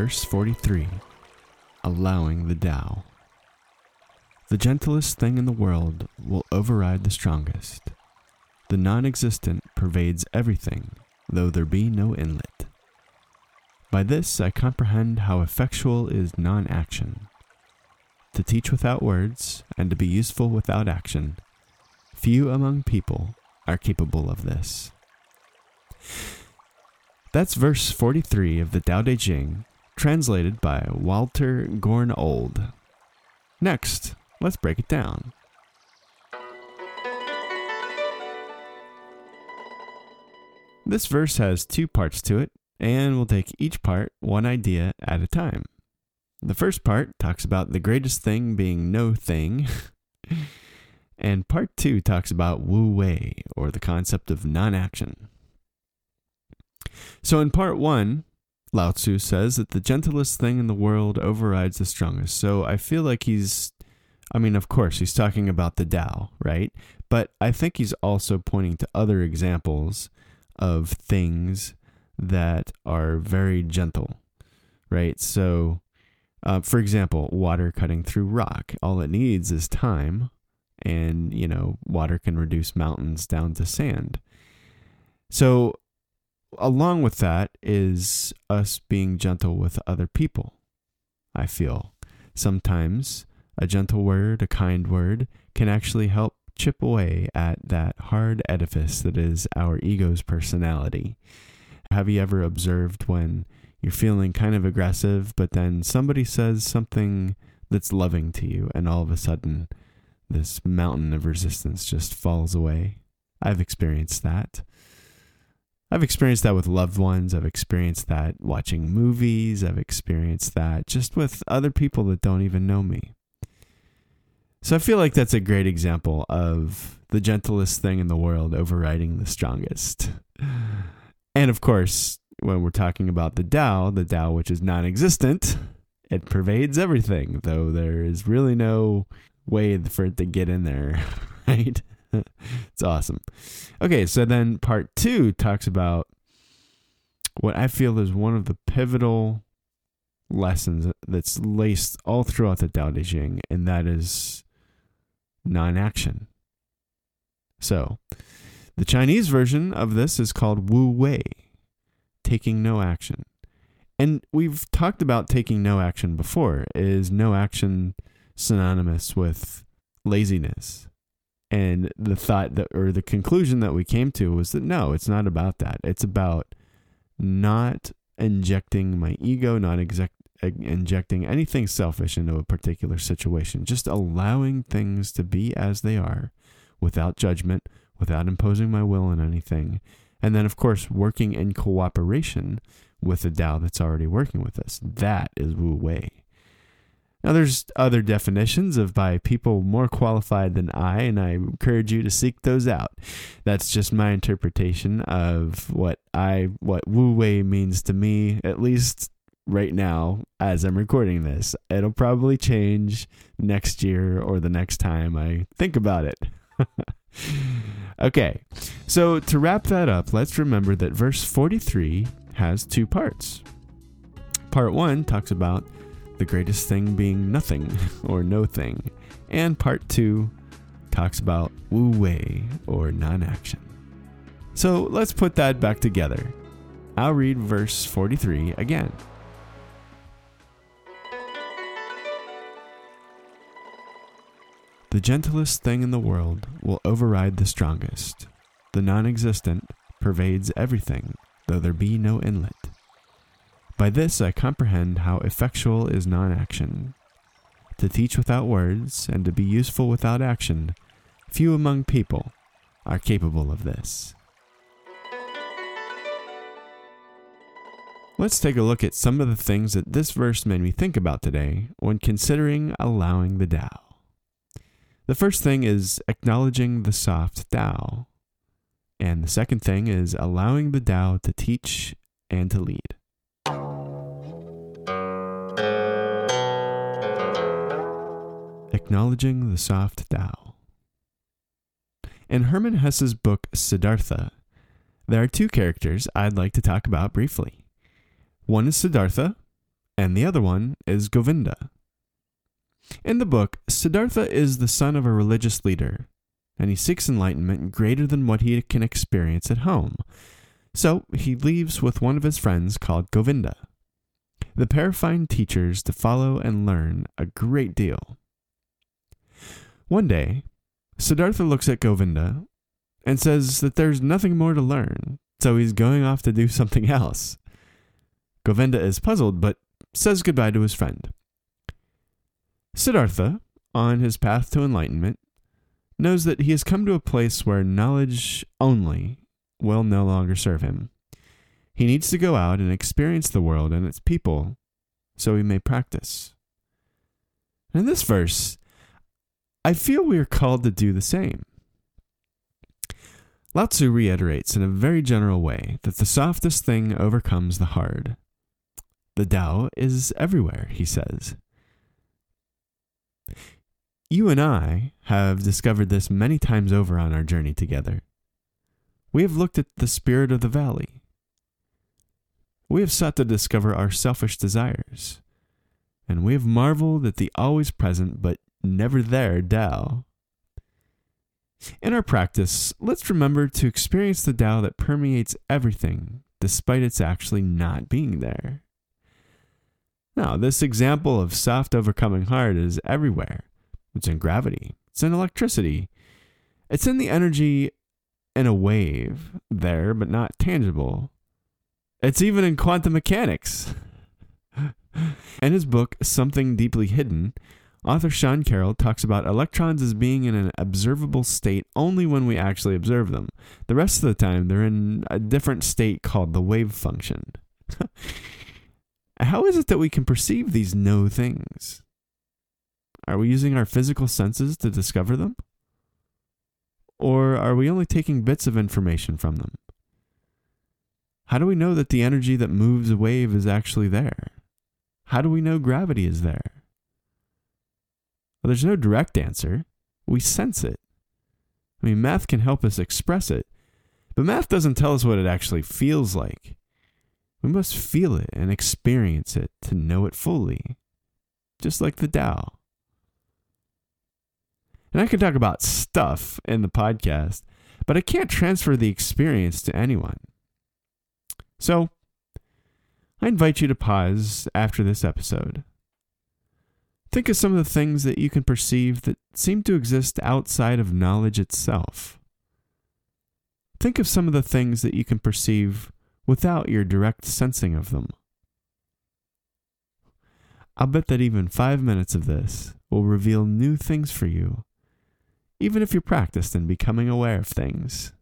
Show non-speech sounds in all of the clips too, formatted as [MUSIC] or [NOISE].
Verse 43 Allowing the Tao. The gentlest thing in the world will override the strongest. The non existent pervades everything, though there be no inlet. By this I comprehend how effectual is non action. To teach without words, and to be useful without action, few among people are capable of this. That's verse 43 of the Tao Te Ching, translated by Walter Gorn Old. Next, let's break it down. This verse has two parts to it, and we'll take each part one idea at a time. The first part talks about the greatest thing being no thing, [LAUGHS] and part two talks about wu wei, or the concept of non action. So, in part one, Lao Tzu says that the gentlest thing in the world overrides the strongest. So, I feel like he's, I mean, of course, he's talking about the Tao, right? But I think he's also pointing to other examples of things that are very gentle, right? So, uh, for example, water cutting through rock. All it needs is time, and you know, water can reduce mountains down to sand. So, along with that is us being gentle with other people. I feel sometimes a gentle word, a kind word, can actually help chip away at that hard edifice that is our ego's personality. Have you ever observed when you're feeling kind of aggressive, but then somebody says something that's loving to you, and all of a sudden, this mountain of resistance just falls away? I've experienced that. I've experienced that with loved ones. I've experienced that watching movies. I've experienced that just with other people that don't even know me. So I feel like that's a great example of the gentlest thing in the world overriding the strongest. And of course, when we're talking about the Tao, the Tao which is non existent, it pervades everything, though there is really no way for it to get in there, [LAUGHS] right? [LAUGHS] it's awesome. Okay, so then part two talks about what I feel is one of the pivotal lessons that's laced all throughout the Tao Te Ching, and that is non action. So, the Chinese version of this is called Wu Wei, taking no action. And we've talked about taking no action before. Is no action synonymous with laziness? And the thought that, or the conclusion that we came to was that no, it's not about that. It's about not injecting my ego, not exec- injecting anything selfish into a particular situation, just allowing things to be as they are without judgment, without imposing my will on anything. And then, of course, working in cooperation with the Tao that's already working with us. That is Wu Wei. Now, there's other definitions of by people more qualified than I, and I encourage you to seek those out. That's just my interpretation of what I what Wu Wei means to me, at least right now as I'm recording this. It'll probably change next year or the next time I think about it. [LAUGHS] okay, so to wrap that up, let's remember that verse 43 has two parts. Part 1 talks about the greatest thing being nothing [LAUGHS] or no thing. And part two talks about wu wei or non action. So let's put that back together. I'll read verse 43 again. The gentlest thing in the world will override the strongest. The non existent pervades everything, though there be no inlet. By this I comprehend how effectual is non action. To teach without words, and to be useful without action, few among people are capable of this. Let's take a look at some of the things that this verse made me think about today when considering allowing the Tao. The first thing is acknowledging the soft Tao. And the second thing is allowing the Tao to teach and to lead. Acknowledging the Soft Tao. In Hermann Hesse's book Siddhartha, there are two characters I'd like to talk about briefly. One is Siddhartha, and the other one is Govinda. In the book, Siddhartha is the son of a religious leader, and he seeks enlightenment greater than what he can experience at home. So he leaves with one of his friends called Govinda. The pair find teachers to follow and learn a great deal. One day, Siddhartha looks at Govinda and says that there's nothing more to learn, so he's going off to do [LAUGHS] something else. Govinda is puzzled, but says goodbye to his friend. Siddhartha, on his path to enlightenment, knows that he has come to a place where knowledge only will no longer serve him. He needs to go out and experience the world and its people so he may practice. In this verse, I feel we are called to do the same. Lao Tzu reiterates in a very general way that the softest thing overcomes the hard. The Tao is everywhere, he says. You and I have discovered this many times over on our journey together. We have looked at the spirit of the valley. We have sought to discover our selfish desires, and we have marveled at the always present but never there Tao. In our practice, let's remember to experience the Tao that permeates everything, despite its actually not being there. Now, this example of soft overcoming hard is everywhere. It's in gravity, it's in electricity, it's in the energy in a wave there, but not tangible. It's even in quantum mechanics. [LAUGHS] in his book, Something Deeply Hidden, Author Sean Carroll talks about electrons as being in an observable state only when we actually observe them. The rest of the time, they're in a different state called the wave function. [LAUGHS] How is it that we can perceive these no things? Are we using our physical senses to discover them? Or are we only taking bits of information from them? How do we know that the energy that moves a wave is actually there? How do we know gravity is there? Well, there's no direct answer. We sense it. I mean, math can help us express it, but math doesn't tell us what it actually feels like. We must feel it and experience it to know it fully, just like the Tao. And I can talk about stuff in the podcast, but I can't transfer the experience to anyone. So, I invite you to pause after this episode Think of some of the things that you can perceive that seem to exist outside of knowledge itself. Think of some of the things that you can perceive without your direct sensing of them. I'll bet that even five minutes of this will reveal new things for you, even if you're practiced in becoming aware of things.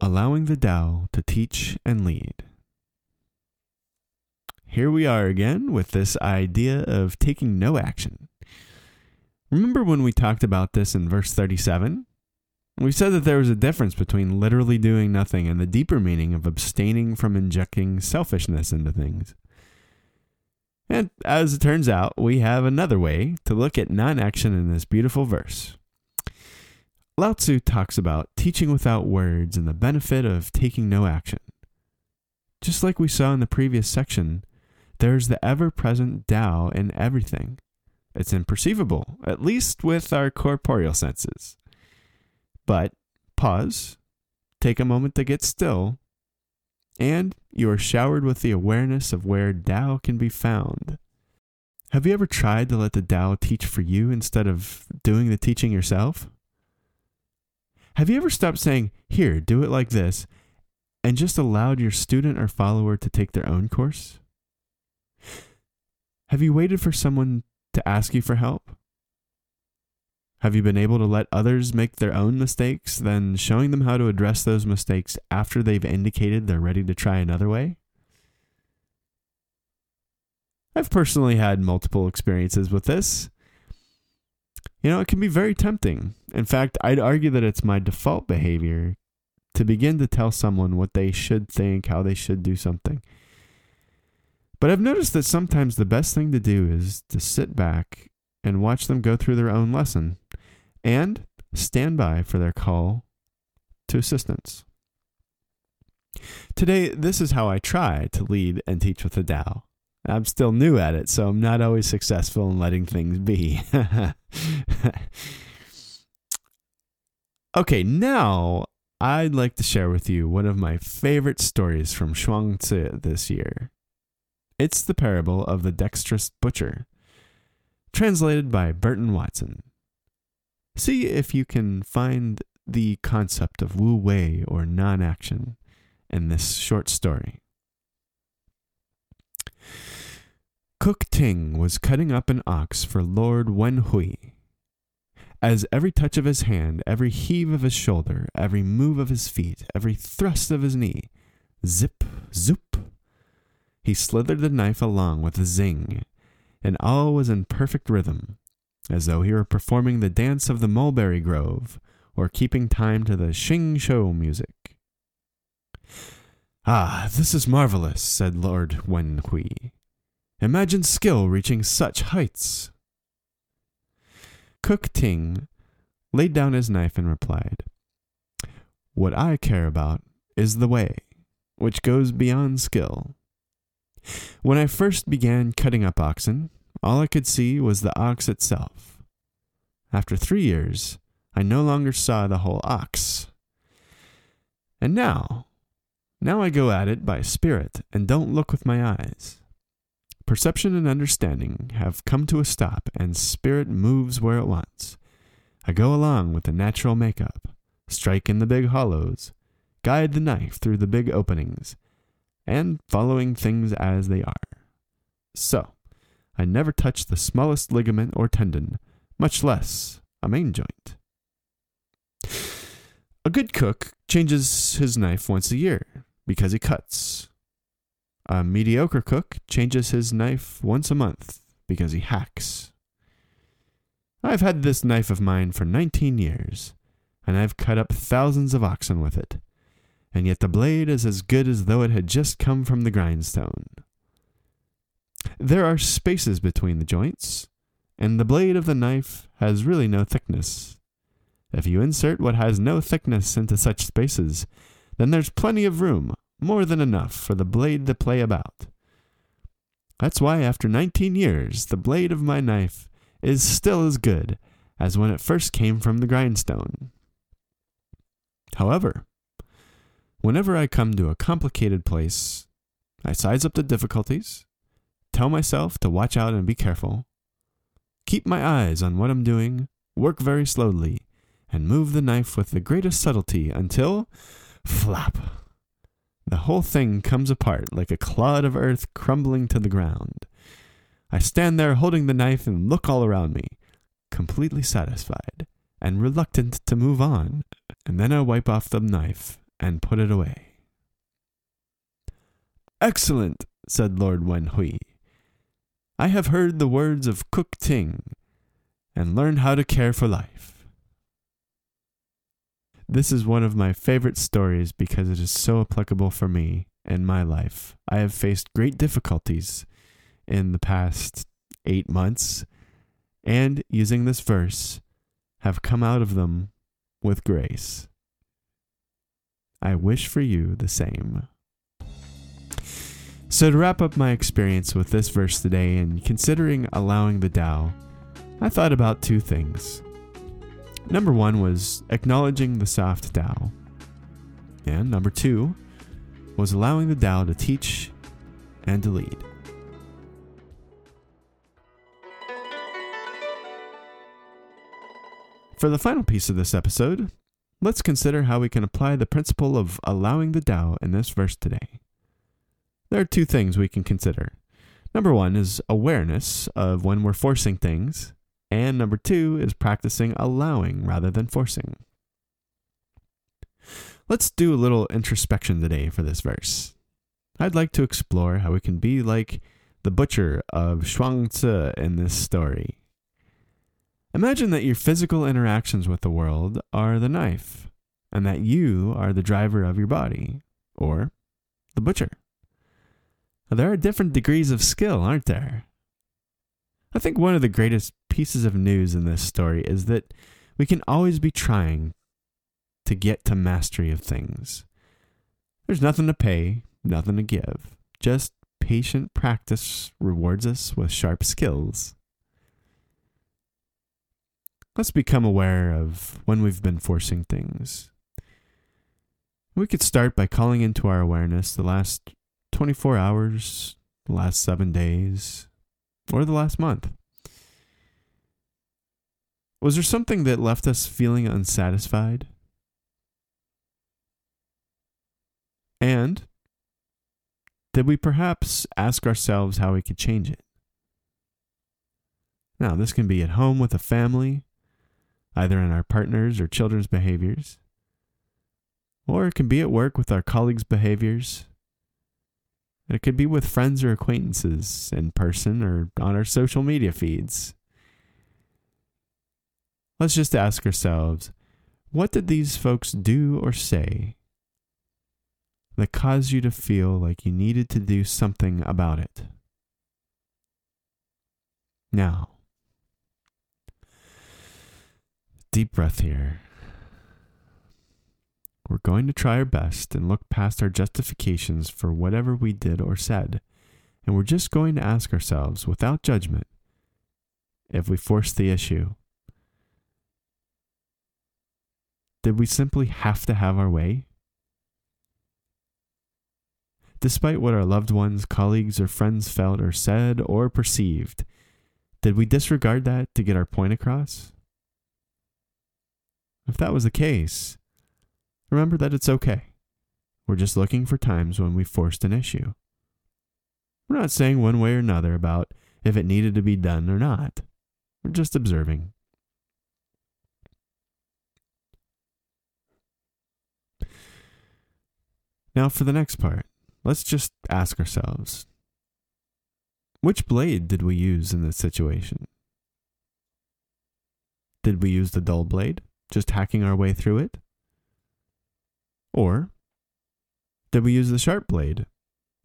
Allowing the Tao to teach and lead. Here we are again with this idea of taking no action. Remember when we talked about this in verse 37? We said that there was a difference between literally doing nothing and the deeper meaning of abstaining from injecting selfishness into things. And as it turns out, we have another way to look at non action in this beautiful verse. Lao Tzu talks about teaching without words and the benefit of taking no action. Just like we saw in the previous section, there's the ever present Tao in everything. It's imperceivable, at least with our corporeal senses. But pause, take a moment to get still, and you are showered with the awareness of where Tao can be found. Have you ever tried to let the Tao teach for you instead of doing the teaching yourself? Have you ever stopped saying, Here, do it like this, and just allowed your student or follower to take their own course? Have you waited for someone to ask you for help? Have you been able to let others make their own mistakes, then showing them how to address those mistakes after they've indicated they're ready to try another way? I've personally had multiple experiences with this. You know, it can be very tempting. In fact, I'd argue that it's my default behavior to begin to tell someone what they should think, how they should do something. But I've noticed that sometimes the best thing to do is to sit back and watch them go through their own lesson and stand by for their call to assistance. Today, this is how I try to lead and teach with the Tao. I'm still new at it, so I'm not always successful in letting things be. [LAUGHS] okay, now I'd like to share with you one of my favorite stories from Zhuangzi this year. It's the parable of the dexterous butcher, translated by Burton Watson. See if you can find the concept of wu wei or non action in this short story. Cook Ting was cutting up an ox for Lord Wen Hui. As every touch of his hand, every heave of his shoulder, every move of his feet, every thrust of his knee, zip, zoop, he slithered the knife along with a zing, and all was in perfect rhythm, as though he were performing the dance of the mulberry grove or keeping time to the Ching-shou music. Ah, this is marvelous, said Lord Wen Hui. Imagine skill reaching such heights. Cook Ting laid down his knife and replied, What I care about is the way, which goes beyond skill. When I first began cutting up oxen, all I could see was the ox itself. After three years, I no longer saw the whole ox. And now, now I go at it by spirit and don't look with my eyes. Perception and understanding have come to a stop, and spirit moves where it wants. I go along with the natural makeup, strike in the big hollows, guide the knife through the big openings, and following things as they are. So, I never touch the smallest ligament or tendon, much less a main joint. A good cook changes his knife once a year because he cuts. A mediocre cook changes his knife once a month because he hacks. I've had this knife of mine for 19 years, and I've cut up thousands of oxen with it, and yet the blade is as good as though it had just come from the grindstone. There are spaces between the joints, and the blade of the knife has really no thickness. If you insert what has no thickness into such spaces, then there's plenty of room more than enough for the blade to play about. That's why, after 19 years, the blade of my knife is still as good as when it first came from the grindstone. However, whenever I come to a complicated place, I size up the difficulties, tell myself to watch out and be careful, keep my eyes on what I'm doing, work very slowly, and move the knife with the greatest subtlety until flap The whole thing comes apart like a clod of earth crumbling to the ground. I stand there holding the knife and look all around me, completely satisfied and reluctant to move on, and then I wipe off the knife and put it away. Excellent, said Lord Wen Hui. I have heard the words of Cook Ting and learned how to care for life. This is one of my favorite stories because it is so applicable for me and my life. I have faced great difficulties in the past eight months, and using this verse, have come out of them with grace. I wish for you the same. So, to wrap up my experience with this verse today and considering allowing the Tao, I thought about two things. Number one was acknowledging the soft Tao, and number two was allowing the Tao to teach and to lead. For the final piece of this episode, let's consider how we can apply the principle of allowing the Tao in this verse today there are two things we can consider. Number one is awareness of when we're forcing things, and number two is practicing allowing rather than forcing. Let's do a little introspection today for this verse. I'd like to explore how we can be like the butcher of Zhuangzi in this story. Imagine that your physical interactions with the world are the knife, and that you are the driver of your body, or the butcher. There are different degrees of skill, aren't there? I think one of the greatest pieces of news in this story is that we can always be trying to get to mastery of things. There's nothing to pay, nothing to give. Just patient practice rewards us with sharp skills. Let's become aware of when we've been forcing things. We could start by calling into our awareness the last 24 hours, the last seven days, or the last month? Was there something that left us feeling unsatisfied? And did we perhaps ask ourselves how we could change it? Now, this can be at home with a family, either in our partners or children's behaviors, or it can be at work with our colleagues' behaviors, it could be with friends or acquaintances in person or on our social media feeds. Let's just ask ourselves what did these folks do or say that caused you to feel like you needed to do something about it? Now, deep breath here. We're going to try our best and look past our justifications for whatever we did or said. And we're just going to ask ourselves, without judgment, if we forced the issue. Did we simply have to have our way? Despite what our loved ones, colleagues, or friends felt or said or perceived, did we disregard that to get our point across? If that was the case, remember that it's okay. We're just looking for times when we forced an issue. We're not saying one way or another about if it needed to be done or not. We're just observing. Now, for the next part, let's just ask ourselves which blade did we use in this situation? Did we use the dull blade, just hacking our way through it? Or did we use the sharp blade,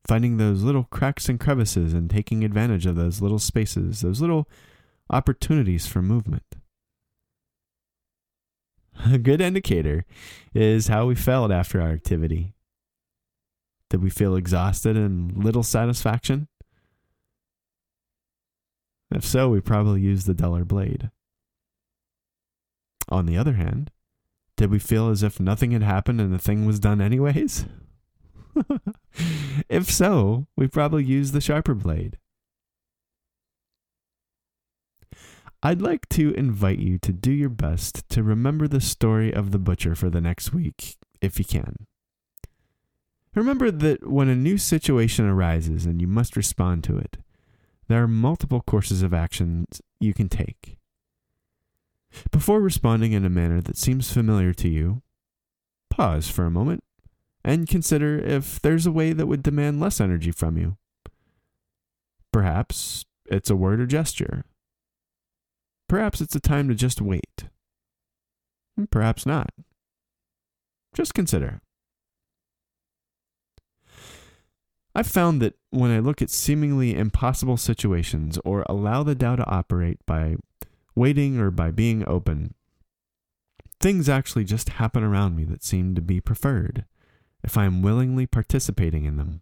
finding those little cracks and crevices and taking advantage of those little spaces, those little opportunities for movement? A good indicator is how we felt after our activity. Did we feel exhausted and little satisfaction? If so, we probably used the duller blade. On the other hand, did we feel as if nothing had happened and the thing was done anyways? [LAUGHS] if so, we probably used the sharper blade. I'd like to invite you to do your best to remember the story of the butcher for the next week, if you can. Remember that when a new situation arises and you must respond to it, there are multiple courses of actions you can take. Before responding in a manner that seems familiar to you, pause for a moment and consider if there's a way that would demand less energy from you. Perhaps it's a word or gesture. Perhaps it's a time to just wait. Perhaps not. Just consider. I've found that when I look at seemingly impossible situations or allow the Tao to operate by waiting or by being open, things actually just happen around me that seem to be preferred if I am willingly participating in them.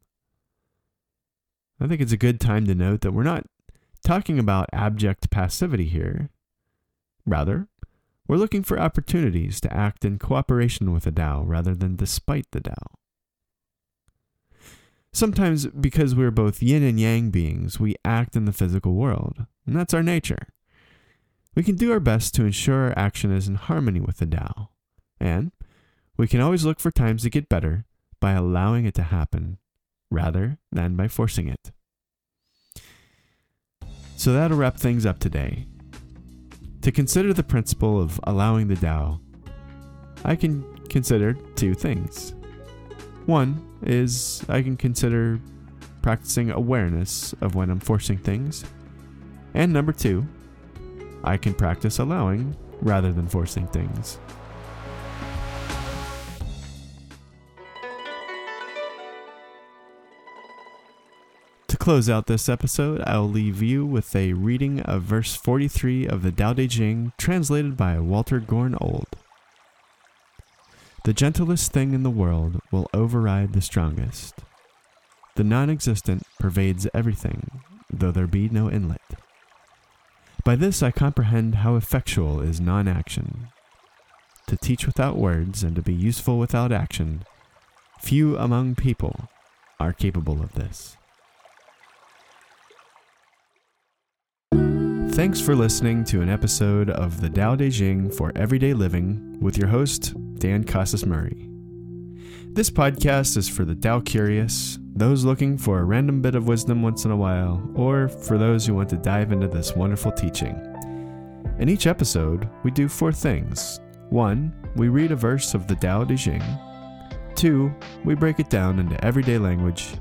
I think it's a good time to note that we're not talking about abject passivity here. Rather, we're looking for opportunities to act in cooperation with the Tao rather than despite the Tao. Sometimes, because we're both yin and yang beings, we act in the physical world, and that's our nature. We can do our best to ensure our action is in harmony with the Tao, and we can always look for times to get better by allowing it to happen rather than by forcing it. So that'll wrap things up today. To consider the principle of allowing the Tao, I can consider two things. One is I can consider practicing awareness of when I'm forcing things. And number two, I can practice allowing rather than forcing things. To close out this episode, I'll leave you with a reading of verse 43 of the Tao Te Ching, translated by Walter Gorn Old. The gentlest thing in the world will override the strongest. The non existent pervades everything, though there be no inlet. By this I comprehend how effectual is non action. To teach without words and to be useful without action, few among people are capable of this. Thanks for listening to an episode of the Tao Te Ching for Everyday Living with your host, Dan Casas Murray. This podcast is for the Tao curious, those looking for a random bit of wisdom once in a while, or for those who want to dive into this wonderful teaching. In each episode, we do four things. One, we read a verse of the Tao Te Ching. Two, we break it down into everyday language.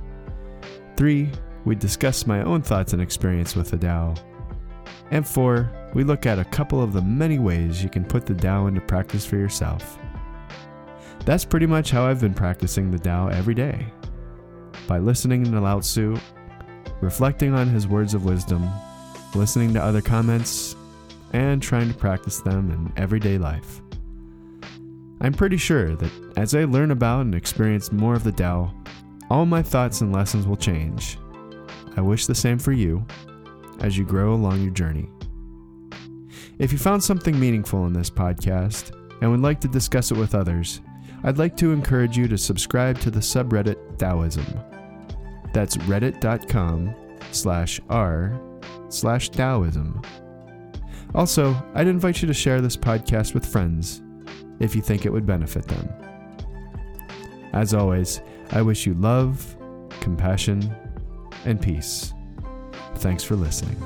Three, we discuss my own thoughts and experience with the Tao. And four, we look at a couple of the many ways you can put the Tao into practice for yourself. That's pretty much how I've been practicing the Tao every day. By listening to Lao Tzu, reflecting on his words of wisdom, listening to other comments, and trying to practice them in everyday life. I'm pretty sure that as I learn about and experience more of the Tao, all my thoughts and lessons will change. I wish the same for you as you grow along your journey. If you found something meaningful in this podcast and would like to discuss it with others, I'd like to encourage you to subscribe to the subreddit Taoism. That's reddit.com slash r slash Taoism. Also, I'd invite you to share this podcast with friends if you think it would benefit them. As always, I wish you love, compassion, and peace. Thanks for listening.